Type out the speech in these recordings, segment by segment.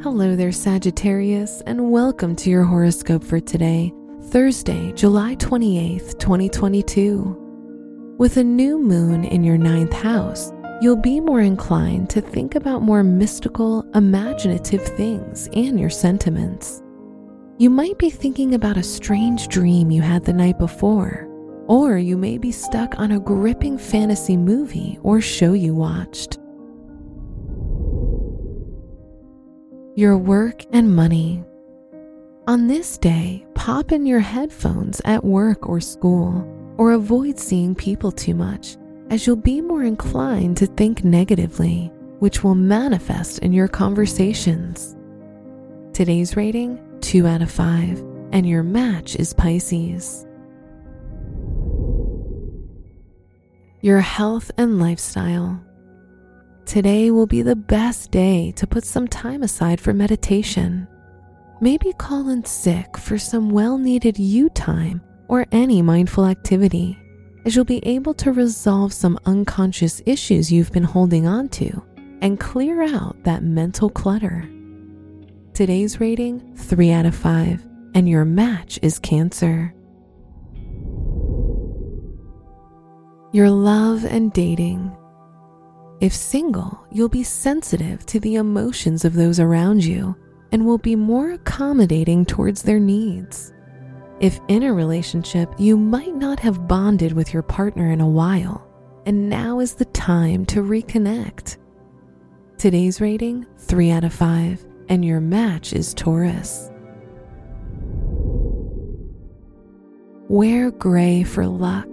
Hello there, Sagittarius, and welcome to your horoscope for today, Thursday, July 28th, 2022. With a new moon in your ninth house, you'll be more inclined to think about more mystical, imaginative things and your sentiments. You might be thinking about a strange dream you had the night before, or you may be stuck on a gripping fantasy movie or show you watched. Your work and money. On this day, pop in your headphones at work or school, or avoid seeing people too much, as you'll be more inclined to think negatively, which will manifest in your conversations. Today's rating 2 out of 5, and your match is Pisces. Your health and lifestyle. Today will be the best day to put some time aside for meditation. Maybe call in sick for some well needed you time or any mindful activity, as you'll be able to resolve some unconscious issues you've been holding on to and clear out that mental clutter. Today's rating 3 out of 5, and your match is Cancer. Your love and dating. If single, you'll be sensitive to the emotions of those around you and will be more accommodating towards their needs. If in a relationship, you might not have bonded with your partner in a while, and now is the time to reconnect. Today's rating 3 out of 5, and your match is Taurus. Wear gray for luck.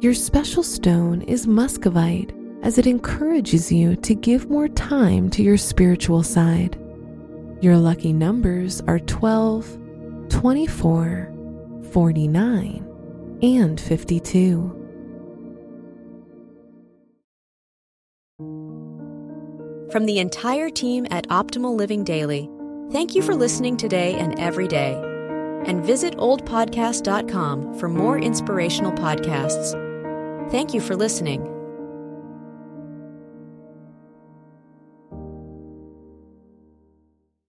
Your special stone is muscovite as it encourages you to give more time to your spiritual side. Your lucky numbers are 12, 24, 49, and 52. From the entire team at Optimal Living Daily, thank you for listening today and every day. And visit oldpodcast.com for more inspirational podcasts. Thank you for listening.